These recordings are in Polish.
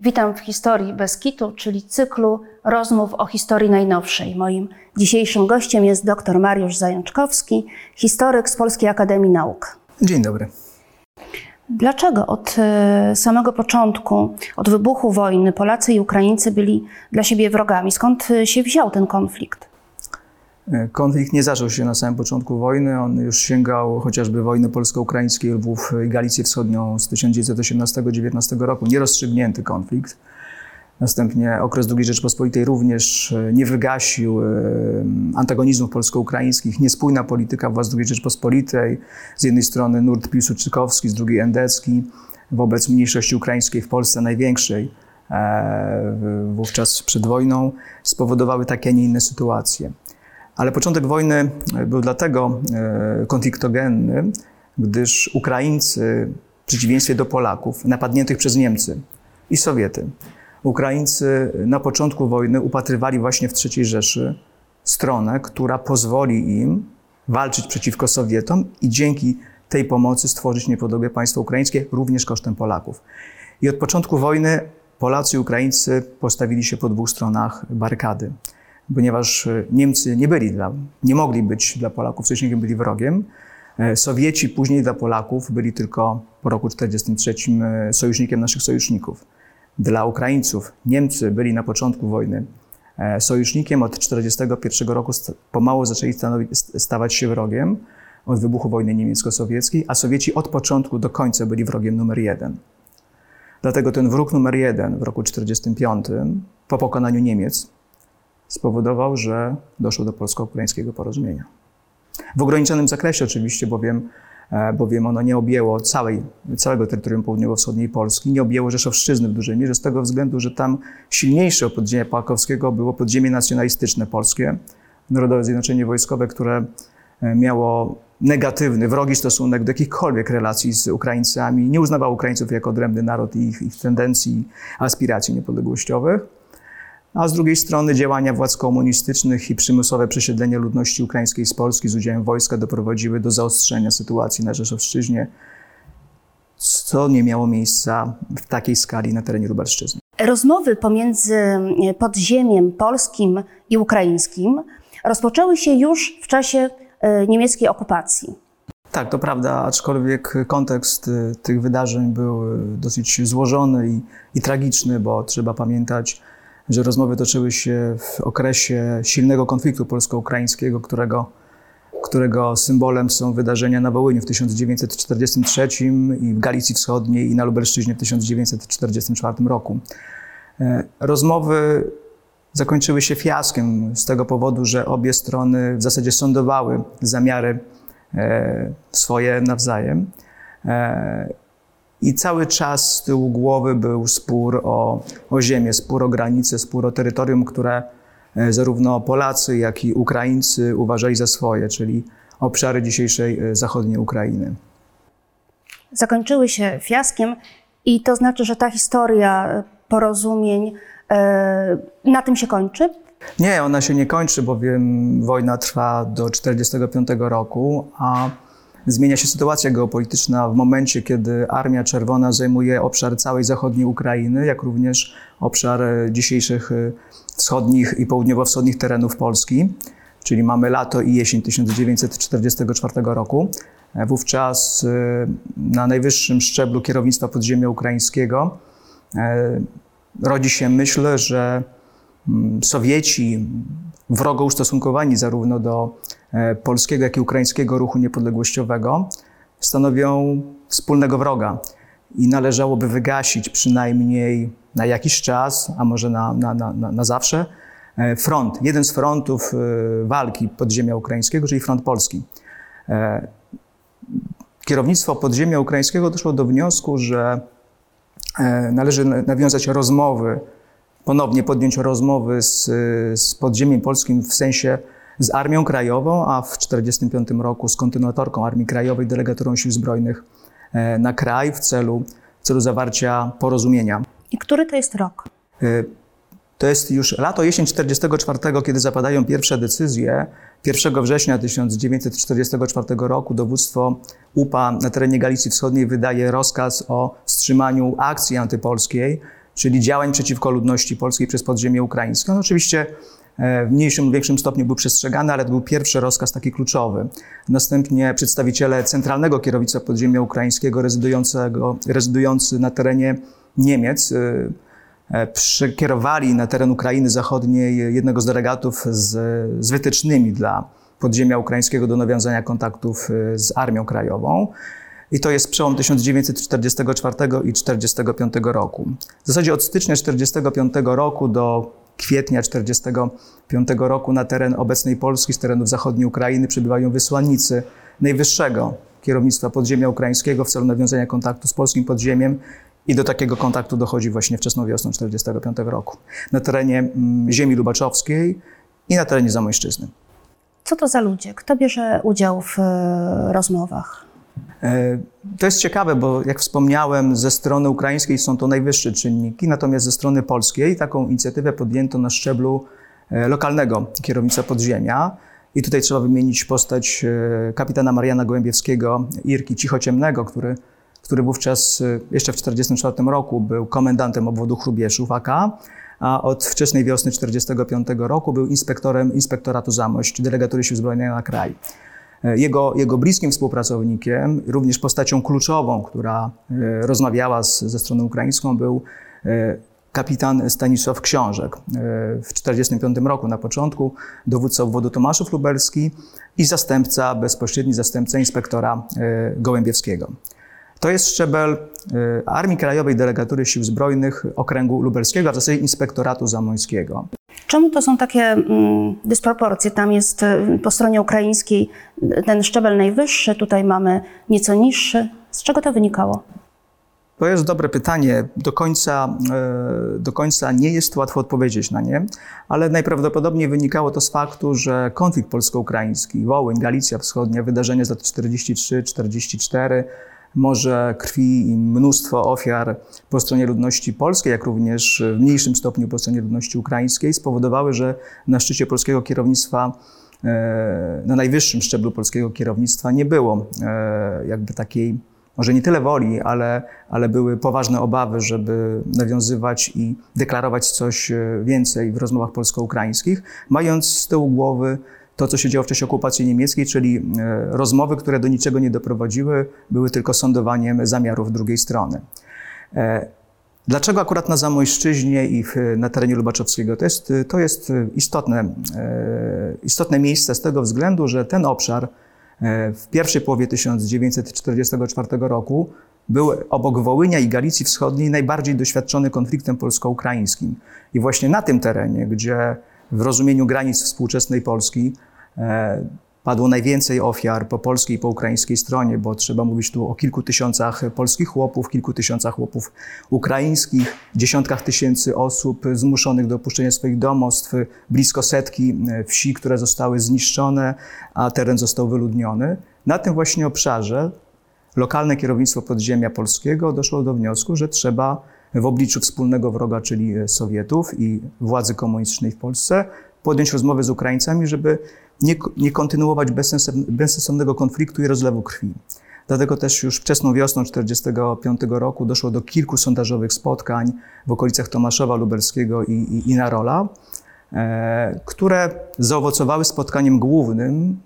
Witam w historii Beskitu, czyli cyklu rozmów o historii najnowszej. Moim dzisiejszym gościem jest dr Mariusz Zajączkowski, historyk z Polskiej Akademii Nauk. Dzień dobry. Dlaczego od e, samego początku, od wybuchu wojny, Polacy i Ukraińcy byli dla siebie wrogami? Skąd e, się wziął ten konflikt? E, konflikt nie zaczął się na samym początku wojny. On już sięgał chociażby wojny polsko-ukraińskiej Lwów i Galicję Wschodnią z 1918-19 roku. Nierozstrzygnięty konflikt. Następnie okres II Rzeczpospolitej również nie wygasił antagonizmów polsko-ukraińskich. Niespójna polityka władz II Rzeczpospolitej. Z jednej strony nurt Piłsudczykowski, z drugiej Endecki wobec mniejszości ukraińskiej w Polsce największej wówczas przed wojną spowodowały takie, a nie inne sytuacje. Ale początek wojny był dlatego konfliktogenny, gdyż Ukraińcy, w przeciwieństwie do Polaków, napadniętych przez Niemcy i Sowiety, Ukraińcy na początku wojny upatrywali właśnie w III Rzeszy stronę, która pozwoli im walczyć przeciwko Sowietom i dzięki tej pomocy stworzyć niepodległe państwo ukraińskie, również kosztem Polaków. I od początku wojny Polacy i Ukraińcy postawili się po dwóch stronach barykady, ponieważ Niemcy nie byli dla, nie mogli być dla Polaków sojusznikiem, byli wrogiem. Sowieci później dla Polaków byli tylko po roku 1943 sojusznikiem naszych sojuszników dla Ukraińców. Niemcy byli na początku wojny sojusznikiem, od 1941 roku pomału zaczęli stanowić, stawać się wrogiem od wybuchu wojny niemiecko-sowieckiej, a Sowieci od początku do końca byli wrogiem numer jeden. Dlatego ten wróg numer jeden w roku 1945 po pokonaniu Niemiec spowodował, że doszło do polsko-ukraińskiego porozumienia. W ograniczonym zakresie oczywiście, bowiem bowiem ono nie objęło całej, całego terytorium południowo-wschodniej Polski, nie objęło Rzeszowszczyzny w dużej mierze, z tego względu, że tam silniejsze od podziemia Pałakowskiego było podziemie nacjonalistyczne polskie, Narodowe Zjednoczenie Wojskowe, które miało negatywny, wrogi stosunek do jakichkolwiek relacji z Ukraińcami, nie uznawało Ukraińców jako odrębny naród i ich, ich tendencji, aspiracji niepodległościowych a z drugiej strony działania władz komunistycznych i przymusowe przesiedlenie ludności ukraińskiej z Polski z udziałem wojska doprowadziły do zaostrzenia sytuacji na Rzeszowszczyźnie, co nie miało miejsca w takiej skali na terenie Lubelszczyzny. Rozmowy pomiędzy podziemiem polskim i ukraińskim rozpoczęły się już w czasie niemieckiej okupacji. Tak, to prawda, aczkolwiek kontekst tych wydarzeń był dosyć złożony i, i tragiczny, bo trzeba pamiętać, że rozmowy toczyły się w okresie silnego konfliktu polsko-ukraińskiego, którego, którego symbolem są wydarzenia na Wołyniu w 1943 i w Galicji Wschodniej i na Lubelszczyźnie w 1944 roku. Rozmowy zakończyły się fiaskiem z tego powodu, że obie strony w zasadzie sądowały zamiary swoje nawzajem. I cały czas z tyłu głowy był spór o, o ziemię, spór o granice, spór o terytorium, które zarówno Polacy, jak i Ukraińcy uważali za swoje, czyli obszary dzisiejszej zachodniej Ukrainy. Zakończyły się fiaskiem i to znaczy, że ta historia porozumień na tym się kończy? Nie, ona się nie kończy, bowiem wojna trwa do 1945 roku, a zmienia się sytuacja geopolityczna w momencie, kiedy Armia Czerwona zajmuje obszar całej zachodniej Ukrainy, jak również obszar dzisiejszych wschodnich i południowo-wschodnich terenów Polski. Czyli mamy lato i jesień 1944 roku. Wówczas na najwyższym szczeblu kierownictwa podziemia ukraińskiego rodzi się myśl, że Sowieci, wrogo ustosunkowani zarówno do polskiego, jak i ukraińskiego ruchu niepodległościowego, stanowią wspólnego wroga i należałoby wygasić przynajmniej na jakiś czas, a może na, na, na, na zawsze, front, jeden z frontów walki podziemia ukraińskiego, czyli front polski. Kierownictwo podziemia ukraińskiego doszło do wniosku, że należy nawiązać rozmowy, ponownie podjąć rozmowy z, z podziemiem polskim w sensie z Armią Krajową, a w 1945 roku z kontynuatorką Armii Krajowej, delegaturą Sił Zbrojnych na kraj w celu, w celu zawarcia porozumienia. I który to jest rok? To jest już lato, jesień 1944, kiedy zapadają pierwsze decyzje. 1 września 1944 roku dowództwo UPA na terenie Galicji Wschodniej wydaje rozkaz o wstrzymaniu akcji antypolskiej, czyli działań przeciwko ludności polskiej przez podziemie ukraińskie. On oczywiście e, w mniejszym lub większym stopniu był przestrzegany, ale to był pierwszy rozkaz taki kluczowy. Następnie przedstawiciele centralnego kierownictwa podziemia ukraińskiego rezydującego, rezydujący na terenie Niemiec e, przekierowali na teren Ukrainy Zachodniej jednego z delegatów z, z wytycznymi dla podziemia ukraińskiego do nawiązania kontaktów e, z Armią Krajową. I to jest przełom 1944 i 1945 roku. W zasadzie od stycznia 1945 roku do kwietnia 1945 roku na teren obecnej Polski, z terenów zachodniej Ukrainy przybywają wysłannicy najwyższego kierownictwa podziemia ukraińskiego w celu nawiązania kontaktu z polskim podziemiem i do takiego kontaktu dochodzi właśnie wczesną wiosną 1945 roku na terenie mm, ziemi lubaczowskiej i na terenie Zamojszczyzny. Co to za ludzie? Kto bierze udział w e, rozmowach? E, To jest ciekawe, bo jak wspomniałem, ze strony ukraińskiej są to najwyższe czynniki, natomiast ze strony polskiej taką inicjatywę podjęto na szczeblu e, lokalnego kierownictwa podziemia. I tutaj trzeba wymienić postać e, kapitana Mariana Gołębiewskiego, Irki Cichociemnego, który, który wówczas jeszcze w 1944 roku był komendantem obwodu Chrubieszów AK, a od wczesnej wiosny 1945 roku był inspektorem Inspektoratu Zamość, delegatury Sił Zbrojnych na kraj. E, Jego, jego bliskim współpracownikiem, również postacią kluczową, która e, rozmawiała z, ze stroną ukraińską, był e, kapitan Stanisław Książek. W 1945 roku na początku dowódca obwodu Tomaszów Lubelski i zastępca, bezpośredni zastępca inspektora Gołębiewskiego. To jest szczebel Armii Krajowej Delegatury Sił Zbrojnych Okręgu Lubelskiego, a w zasadzie Inspektoratu Zamońskiego. Czemu to są takie mm, dysproporcje? Tam jest e, po stronie ukraińskiej ten szczebel najwyższy, tutaj mamy nieco niższy. Z czego to wynikało? To jest dobre pytanie. Do końca, e, do końca nie jest łatwo odpowiedzieć na nie, ale najprawdopodobniej wynikało to z faktu, że konflikt polsko-ukraiński, Wołyń, Galicja Wschodnia, wydarzenia z lat 43-44, morze krwi i mnóstwo ofiar po stronie ludności polskiej, jak również w mniejszym stopniu po stronie ludności ukraińskiej, spowodowały, że na szczycie polskiego kierownictwa e, na najwyższym szczeblu polskiego kierownictwa nie było e, jakby takiej może nie tyle woli, ale, ale były poważne obawy, żeby nawiązywać i deklarować coś e, więcej w rozmowach polsko-ukraińskich, mając z tyłu głowy to, co się działo w czasie okupacji niemieckiej, czyli e, rozmowy, które do niczego nie doprowadziły, były tylko sądowaniem zamiarów drugiej strony. E, Dlaczego akurat na Zamojszczyźnie i na terenie Lubaczowskiego? To jest, to jest istotne, e, istotne miejsce z tego względu, że ten obszar w pierwszej połowie 1944 roku był obok Wołynia i Galicji Wschodniej najbardziej doświadczony konfliktem polsko-ukraińskim. I właśnie na tym terenie, gdzie w rozumieniu granic współczesnej Polski padło najwięcej ofiar po polskiej i po ukraińskiej stronie, bo trzeba mówić tu o kilku tysiącach polskich chłopów, kilku tysiącach chłopów ukraińskich, dziesiątkach tysięcy osób zmuszonych do opuszczenia swoich domostw, blisko setki e, wsi, które zostały zniszczone, a teren został wyludniony. Na tym właśnie obszarze lokalne kierownictwo podziemia polskiego doszło do wniosku, że trzeba w obliczu wspólnego wroga, czyli Sowietów i władzy komunistycznej w Polsce, podjąć rozmowy z Ukraińcami, żeby nie, nie kontynuować bezsensowne- bezsensownego konfliktu i rozlewu krwi. Dlatego też już wczesną wiosną 1945 roku doszło do kilku sondażowych spotkań w okolicach Tomaszowa Lubelskiego i, i, i Narola, e, które zaowocowały spotkaniem głównym,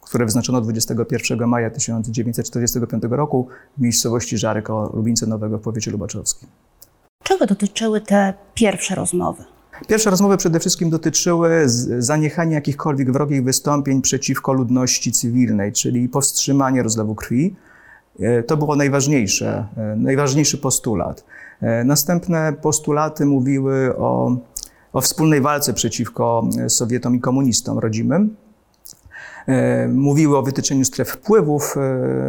które wyznaczono 21 maja 1945 roku w miejscowości Żary koło Lubince Nowego w powiecie lubaczowskim. Czego dotyczyły te pierwsze rozmowy? Pierwsze rozmowy przede wszystkim dotyczyły zaniechania jakichkolwiek wrogich wystąpień przeciwko ludności cywilnej, czyli powstrzymanie rozlewu krwi. E, To było najważniejsze, e, najważniejszy postulat. E, Następne postulaty mówiły o, o wspólnej walce przeciwko Sowietom i komunistom rodzimym. Mówiły o wytyczeniu stref wpływów,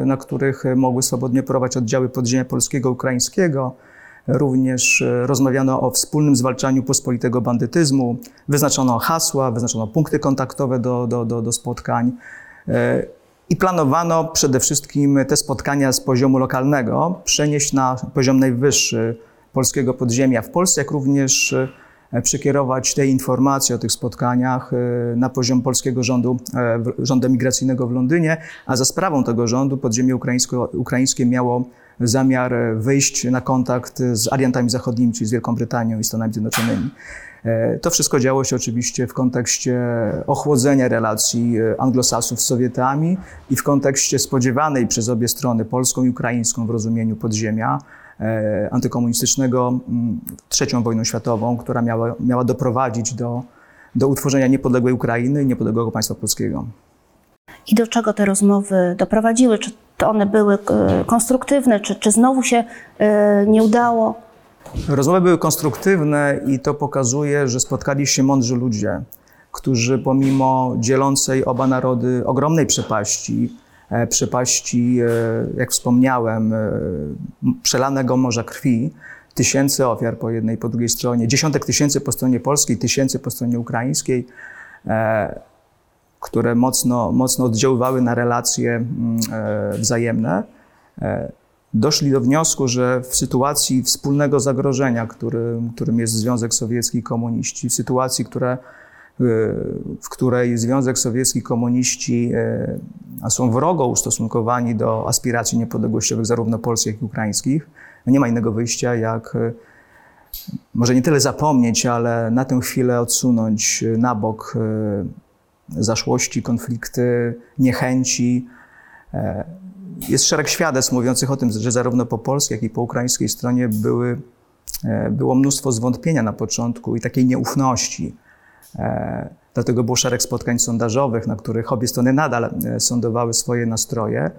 na których mogły swobodnie operować oddziały podziemia polskiego, ukraińskiego. Również e, rozmawiano o wspólnym zwalczaniu pospolitego bandytyzmu, wyznaczono hasła, wyznaczono punkty kontaktowe do, do, do, do spotkań. E, i planowano przede wszystkim te spotkania z poziomu lokalnego przenieść na poziom najwyższy polskiego podziemia w Polsce, jak również e, przekierować te informacje o tych spotkaniach na poziom polskiego rządu, rządu emigracyjnego w Londynie, a za sprawą tego rządu podziemie ukraińskie miało zamiar wyjść na kontakt z aliantami zachodnimi, czyli z Wielką Brytanią i Stanami Zjednoczonymi. E, To wszystko działo się oczywiście w kontekście ochłodzenia relacji e, anglosasów z Sowietami i w kontekście spodziewanej przez obie strony, polską i ukraińską w rozumieniu podziemia e, antykomunistycznego, trzecią wojną światową, która miała, miała doprowadzić do, do utworzenia niepodległej Ukrainy i niepodległego państwa polskiego. I do czego te rozmowy doprowadziły? Czy to one były e, konstruktywne, czy, czy znowu się e, nie udało? Rozmowy były konstruktywne i to pokazuje, że spotkali się mądrzy ludzie, którzy pomimo dzielącej oba narody ogromnej przepaści, e, przepaści, jak wspomniałem, przelanego morza krwi, tysięcy ofiar po jednej i po drugiej stronie, dziesiątek tysięcy po stronie polskiej, tysięcy po stronie ukraińskiej, które mocno, mocno oddziaływały na relacje mm, e, wzajemne, e, doszli do wniosku, że w sytuacji wspólnego zagrożenia, którym, którym jest Związek Sowiecki i komuniści, w sytuacji, które, y, w której Związek Sowiecki i komuniści są wrogo ustosunkowani do aspiracji niepodległościowych zarówno polskich, jak i ukraińskich, nie ma innego wyjścia, jak może nie tyle zapomnieć, ale na tę chwilę odsunąć na bok zaszłości, konflikty, niechęci. E, Jest szereg świadectw mówiących o tym, że zarówno po polskiej, jak i po ukraińskiej stronie były, e, było mnóstwo zwątpienia na początku i takiej nieufności. E, Dlatego było szereg spotkań sondażowych, na których obie strony nadal sądowały swoje nastroje,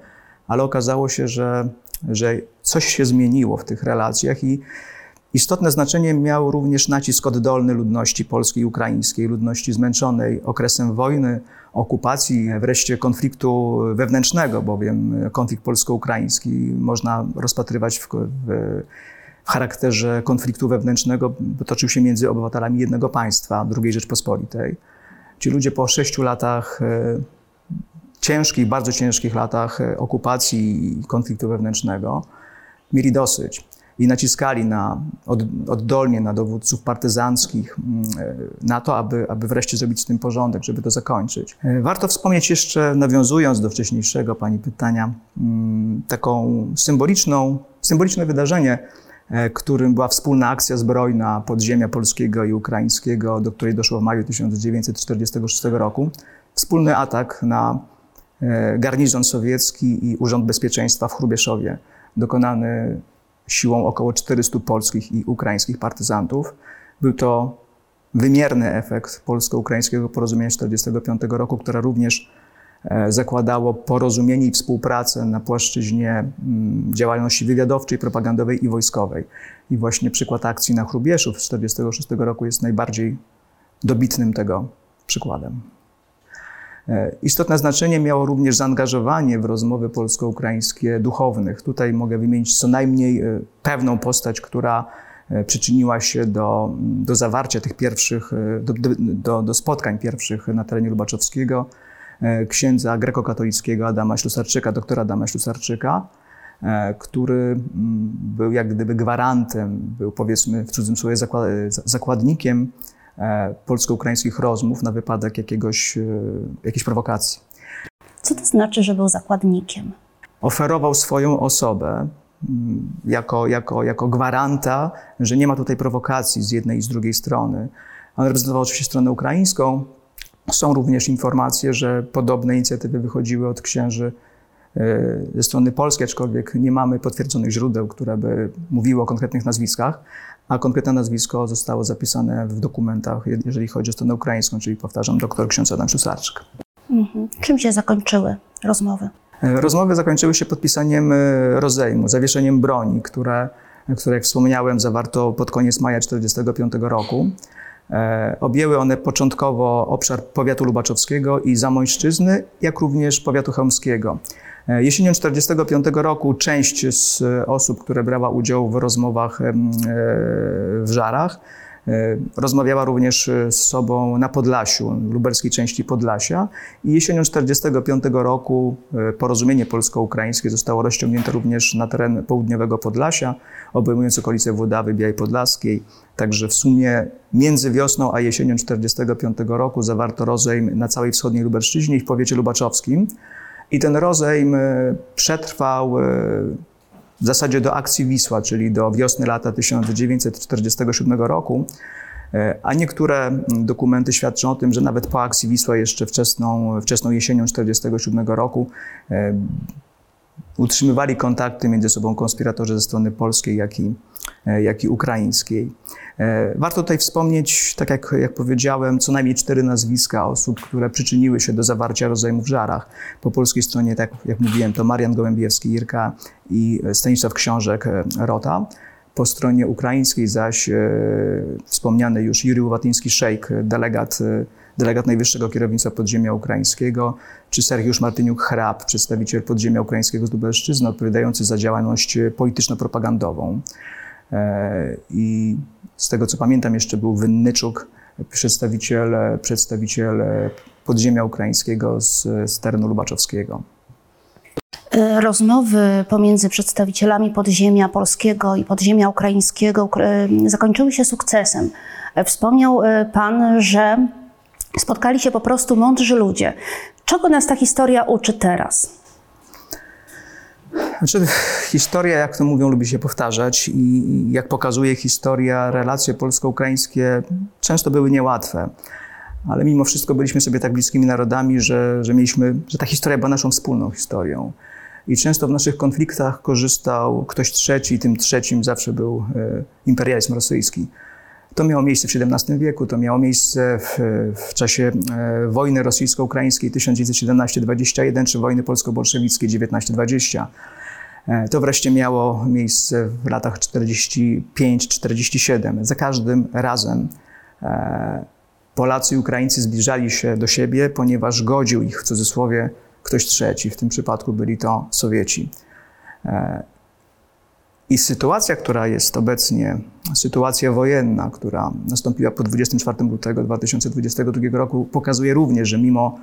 ale okazało się, że, że coś się zmieniło w tych relacjach i Istotne znaczenie miał również nacisk oddolny ludności polskiej ukraińskiej, ludności zmęczonej okresem wojny, okupacji, wreszcie konfliktu wewnętrznego, bowiem konflikt polsko-ukraiński można rozpatrywać w, w, w charakterze konfliktu wewnętrznego, toczył się między obywatelami jednego państwa, II Rzeczpospolitej. Ci ludzie po sześciu latach e, ciężkich, bardzo ciężkich latach e, okupacji i konfliktu wewnętrznego mieli dosyć i naciskali na, od, oddolnie na dowódców partyzanckich, mm, e, na to, aby, aby wreszcie zrobić z tym porządek, żeby to zakończyć. E, Warto wspomnieć jeszcze, nawiązując do wcześniejszego Pani pytania, mm, taką symboliczną, symboliczne wydarzenie, e, którym była wspólna akcja zbrojna podziemia polskiego i ukraińskiego, do której doszło w maju 1946 roku. Wspólny atak na garnizon sowiecki i Urząd Bezpieczeństwa w Chrubieszowie, dokonany siłą około 400 polskich i ukraińskich partyzantów. Był to wymierny efekt polsko-ukraińskiego porozumienia 1945 roku, które również e, zakładało porozumienie i współpracę na płaszczyźnie mm, działalności wywiadowczej, propagandowej i wojskowej. I właśnie przykład akcji na Chrubieszów z 1946 roku jest najbardziej dobitnym tego przykładem. E, Istotne znaczenie miało również zaangażowanie w rozmowy polsko-ukraińskie duchownych. Tutaj mogę wymienić co najmniej e, pewną postać, która e, przyczyniła się do, do zawarcia tych pierwszych, do, do, do, spotkań pierwszych na terenie Lubaczowskiego, księdza grekokatolickiego Adama Ślusarczyka, doktora Adama Ślusarczyka, który mm, był jak gdyby gwarantem, był powiedzmy w cudzysłowie zakła- za- zakładnikiem polsko-ukraińskich rozmów na wypadek jakiegoś, e, jakiejś prowokacji. Co to znaczy, że był zakładnikiem? Oferował swoją osobę mm, jako, jako, jako gwaranta, że nie ma tutaj prowokacji z jednej i z drugiej strony. On reprezentował oczywiście stronę ukraińską. Są również informacje, że podobne inicjatywy wychodziły od księży e, ze strony polskiej, aczkolwiek nie mamy potwierdzonych źródeł, które by mówiły o konkretnych nazwiskach, a konkretne nazwisko zostało zapisane w dokumentach, je- jeżeli chodzi o stronę ukraińską, czyli powtarzam, doktor ksiądz Adam Szusarczyk. Mhm. Czym się zakończyły rozmowy? E, Rozmowy zakończyły się podpisaniem e, rozejmu, zawieszeniem broni, które, które, jak wspomniałem, zawarto pod koniec maja 1945 roku. E, Objęły one początkowo obszar powiatu lubaczowskiego i Zamojszczyzny, jak również powiatu chełmskiego. E, Jesienią 1945 roku część z osób, które brała udział w rozmowach e, w Żarach, Rozmawiała również e, z sobą na Podlasiu, lubelskiej części Podlasia i jesienią 1945 roku e, porozumienie polsko-ukraińskie zostało rozciągnięte również na teren południowego Podlasia, obejmując okolice Włodawy, Białej Podlaskiej. Także w sumie między wiosną a jesienią 1945 roku zawarto rozejm na całej wschodniej Lubelszczyźnie i w powiecie lubaczowskim. I ten rozejm e, przetrwał e, w zasadzie do akcji Wisła, czyli do wiosny lata 1947 roku. E, A niektóre dokumenty świadczą o tym, że nawet po akcji Wisła jeszcze wczesną, wczesną jesienią 1947 roku e, utrzymywali kontakty między sobą konspiratorzy ze strony polskiej, jak i, jak i ukraińskiej. E, Warto tutaj wspomnieć, tak jak, jak powiedziałem, co najmniej cztery nazwiska osób, które przyczyniły się do zawarcia rozejmu w Żarach. Po polskiej stronie, tak jak mówiłem, to Marian Gołębiewski, Irka i Stanisław Książek e. Po stronie ukraińskiej zaś e, wspomniany już Jury Łatyński-Szejk, delegat, e, delegat najwyższego kierownictwa podziemia ukraińskiego, czy Sergiusz Martyniuk-Hrab, przedstawiciel podziemia ukraińskiego z Lubelszczyzny, odpowiadający za działalność e, polityczno-propagandową. E, I z tego co pamiętam, jeszcze był Wynnyczuk, przedstawiciel, przedstawiciel podziemia ukraińskiego z, z terenu lubaczowskiego. E, Rozmowy pomiędzy przedstawicielami podziemia polskiego i podziemia ukraińskiego e, zakończyły się sukcesem. Wspomniał Pan, że spotkali się po prostu mądrzy ludzie. Czego nas ta historia uczy teraz? Znaczy, historia, jak to mówią, lubi się powtarzać i jak pokazuje historia, relacje polsko-ukraińskie często były niełatwe. Ale mimo wszystko byliśmy sobie tak bliskimi narodami, że, że mieliśmy, że ta historia była naszą wspólną historią. I często w naszych konfliktach korzystał ktoś trzeci, i tym trzecim zawsze był e, imperializm rosyjski. To miało miejsce w XVII wieku, to miało miejsce w, w czasie e, wojny rosyjsko-ukraińskiej 1917-21 czy wojny polsko-bolszewickiej 1920. E, To wreszcie miało miejsce w latach 45-47. Za każdym razem e, Polacy i Ukraińcy zbliżali się do siebie, ponieważ godził ich w cudzysłowie ktoś trzeci. W tym przypadku byli to Sowieci. I sytuacja, która jest obecnie, sytuacja wojenna, która nastąpiła po 24 lutego 2022 roku, pokazuje również, że mimo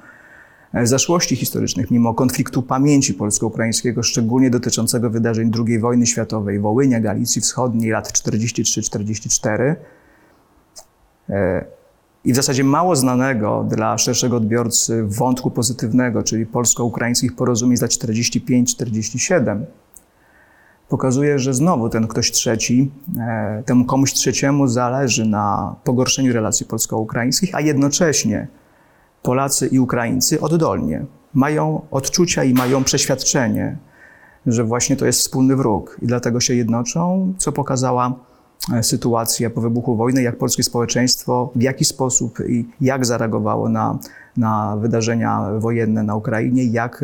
e, zaszłości historycznych, mimo konfliktu pamięci polsko-ukraińskiego, szczególnie dotyczącego wydarzeń II wojny światowej, Wołynia, Galicji Wschodniej, lat 43-44, e, i w zasadzie mało znanego dla szerszego odbiorcy wątku pozytywnego, czyli polsko-ukraińskich porozumień z lat 45-47, pokazuje, że znowu ten ktoś trzeci, e, temu komuś trzeciemu zależy na pogorszeniu relacji polsko-ukraińskich, a jednocześnie Polacy i Ukraińcy oddolnie mają odczucia i mają przeświadczenie, że właśnie to jest wspólny wróg i dlatego się jednoczą, co pokazała e, sytuacja po wybuchu wojny, jak polskie społeczeństwo, w jaki sposób i jak zareagowało na, na wydarzenia wojenne na Ukrainie, jak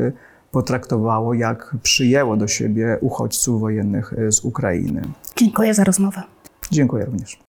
potraktowało, jak przyjęło do siebie uchodźców wojennych e, z Ukrainy. Dziękuję za rozmowę. Dziękuję również.